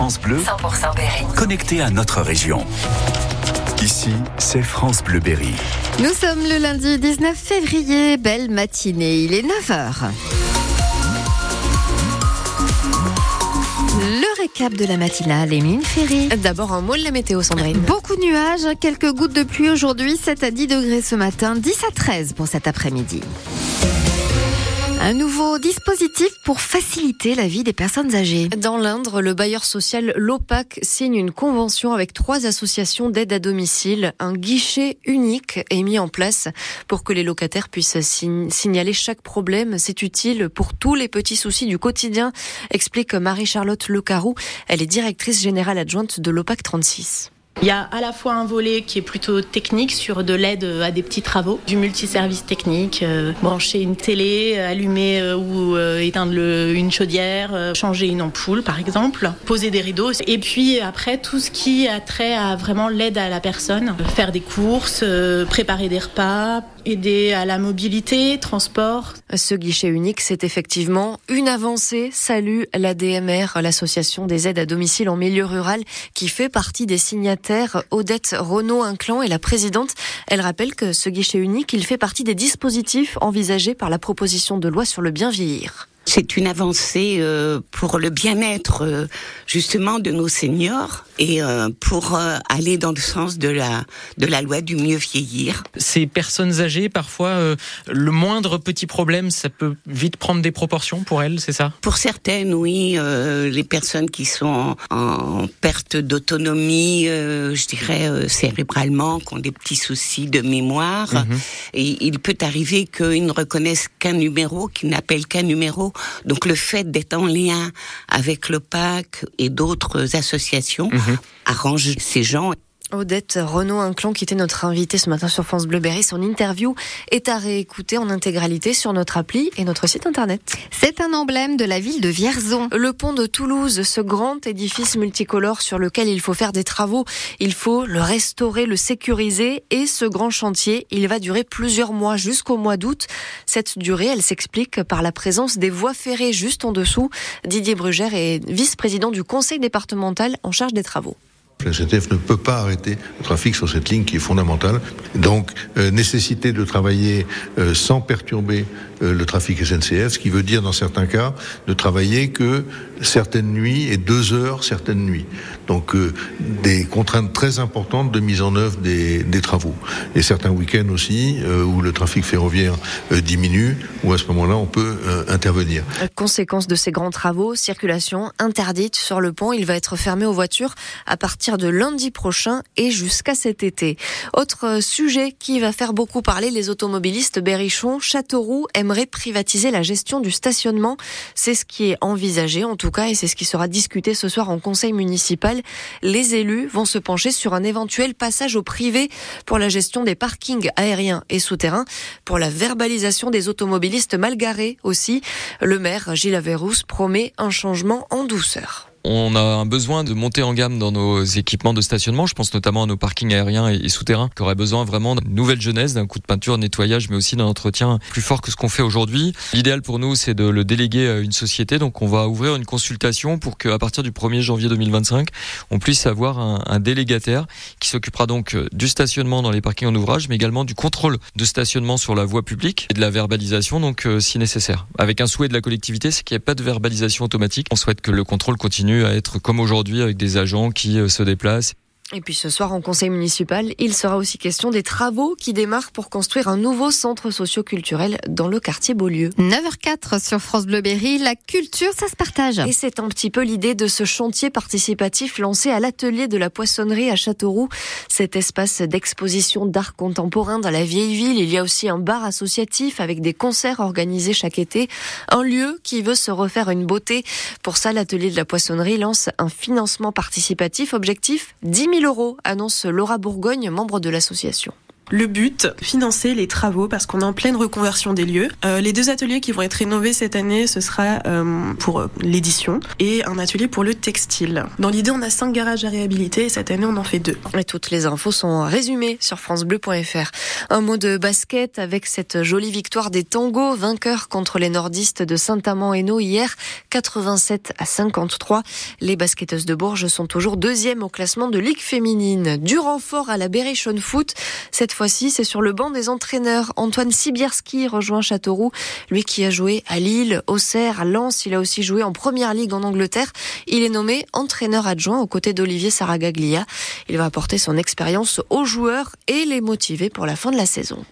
France Bleu, 100% Berry. connecté à notre région. Ici, c'est France Bleu Berry. Nous sommes le lundi 19 février, belle matinée, il est 9h. Le récap de la matinale, Émile Ferry. D'abord un mot de la météo, Sandrine. Beaucoup de nuages, quelques gouttes de pluie aujourd'hui, 7 à 10 degrés ce matin, 10 à 13 pour cet après-midi. Un nouveau dispositif pour faciliter la vie des personnes âgées. Dans l'Indre, le bailleur social Lopac signe une convention avec trois associations d'aide à domicile. Un guichet unique est mis en place pour que les locataires puissent signaler chaque problème. C'est utile pour tous les petits soucis du quotidien, explique Marie-Charlotte Lecarou. Elle est directrice générale adjointe de Lopac 36. Il y a à la fois un volet qui est plutôt technique sur de l'aide à des petits travaux, du multiservice technique, euh, brancher une télé, allumer euh, ou euh, éteindre une chaudière, euh, changer une ampoule par exemple, poser des rideaux. Et puis après tout ce qui a trait à vraiment l'aide à la personne, faire des courses, euh, préparer des repas, aider à la mobilité, transport. Ce guichet unique, c'est effectivement une avancée. Salut l'ADMR, l'association des aides à domicile en milieu rural, qui fait partie des signataires. Odette Renaud-Inclan est la présidente. Elle rappelle que ce guichet unique, il fait partie des dispositifs envisagés par la proposition de loi sur le bien vieillir. C'est une avancée euh, pour le bien-être euh, justement de nos seniors et euh, pour aller dans le sens de la de la loi du mieux vieillir. Ces personnes âgées, parfois, le moindre petit problème, ça peut vite prendre des proportions pour elles, c'est ça? Pour certaines, oui, les personnes qui sont en, en perte d'autonomie, je dirais cérébralement, qui ont des petits soucis de mémoire, Mhm. et il peut arriver qu'ils ne reconnaissent qu'un numéro, qu'ils n'appellent qu'un numéro. Donc le fait d'être en lien avec le PAC et d'autres associations Mhm. arrange ces gens. Odette Renaud-Inclon, qui était notre invitée ce matin sur France Bleu Berry, son interview est à réécouter en intégralité sur notre appli et notre site internet. C'est un emblème de la ville de Vierzon. Le pont de Toulouse, ce grand édifice multicolore sur lequel il faut faire des travaux, il faut le restaurer, le sécuriser et ce grand chantier, il va durer plusieurs mois jusqu'au mois d'août. Cette durée, elle s'explique par la présence des voies ferrées juste en dessous. Didier Brugère est vice-président du conseil départemental en charge des travaux. La SNCF ne peut pas arrêter le trafic sur cette ligne qui est fondamentale. Donc, euh, nécessité de travailler euh, sans perturber le trafic SNCF, ce qui veut dire, dans certains cas, de travailler que certaines nuits et deux heures certaines nuits. Donc, euh, des contraintes très importantes de mise en œuvre des, des travaux. Et certains week-ends aussi, euh, où le trafic ferroviaire euh, diminue, où à ce moment-là, on peut euh, intervenir. Conséquence de ces grands travaux, circulation interdite sur le pont. Il va être fermé aux voitures à partir de lundi prochain et jusqu'à cet été. Autre sujet qui va faire beaucoup parler, les automobilistes Berrichon, Châteauroux aimeraient privatiser la gestion du stationnement. C'est ce qui est envisagé en tout cas et c'est ce qui sera discuté ce soir en conseil municipal. Les élus vont se pencher sur un éventuel passage au privé pour la gestion des parkings aériens et souterrains, pour la verbalisation des automobilistes mal garés aussi. Le maire Gilles Averrousse promet un changement en douceur. On a un besoin de monter en gamme dans nos équipements de stationnement. Je pense notamment à nos parkings aériens et souterrains qui auraient besoin vraiment d'une nouvelle jeunesse, d'un coup de peinture, nettoyage, mais aussi d'un entretien plus fort que ce qu'on fait aujourd'hui. L'idéal pour nous, c'est de le déléguer à une société. Donc, on va ouvrir une consultation pour qu'à partir du 1er janvier 2025, on puisse avoir un, délégataire qui s'occupera donc du stationnement dans les parkings en ouvrage, mais également du contrôle de stationnement sur la voie publique et de la verbalisation, donc euh, si nécessaire. Avec un souhait de la collectivité, c'est qu'il n'y ait pas de verbalisation automatique. On souhaite que le contrôle continue à être comme aujourd'hui avec des agents qui euh, se déplacent. Et puis ce soir, en conseil municipal, il sera aussi question des travaux qui démarrent pour construire un nouveau centre socio-culturel dans le quartier Beaulieu. 9h04 sur France Bleu Berry, la culture, ça se partage. Et c'est un petit peu l'idée de ce chantier participatif lancé à l'atelier de la poissonnerie à Châteauroux. Cet espace d'exposition d'art contemporain dans la vieille ville. Il y a aussi un bar associatif avec des concerts organisés chaque été. Un lieu qui veut se refaire une beauté. Pour ça, l'atelier de la poissonnerie lance un financement participatif. Objectif 10 000 euros, annonce Laura Bourgogne, membre de l'association. Le but, financer les travaux parce qu'on est en pleine reconversion des lieux. Euh, les deux ateliers qui vont être rénovés cette année, ce sera euh, pour l'édition et un atelier pour le textile. Dans l'idée, on a cinq garages à réhabiliter et cette année, on en fait deux. Et toutes les infos sont résumées sur francebleu.fr. Un mot de basket avec cette jolie victoire des tangos, vainqueurs contre les nordistes de Saint-Amand-Hainaut hier, 87 à 53. Les basketteuses de Bourges sont toujours deuxième au classement de Ligue féminine. Du renfort à la Berrichon Foot. Cette fois-ci, c'est sur le banc des entraîneurs. Antoine Sibierski rejoint Châteauroux. Lui qui a joué à Lille, Auxerre, à Lens. Il a aussi joué en première ligue en Angleterre. Il est nommé entraîneur adjoint aux côtés d'Olivier Saragaglia. Il va apporter son expérience aux joueurs et les motiver pour la fin de la saison.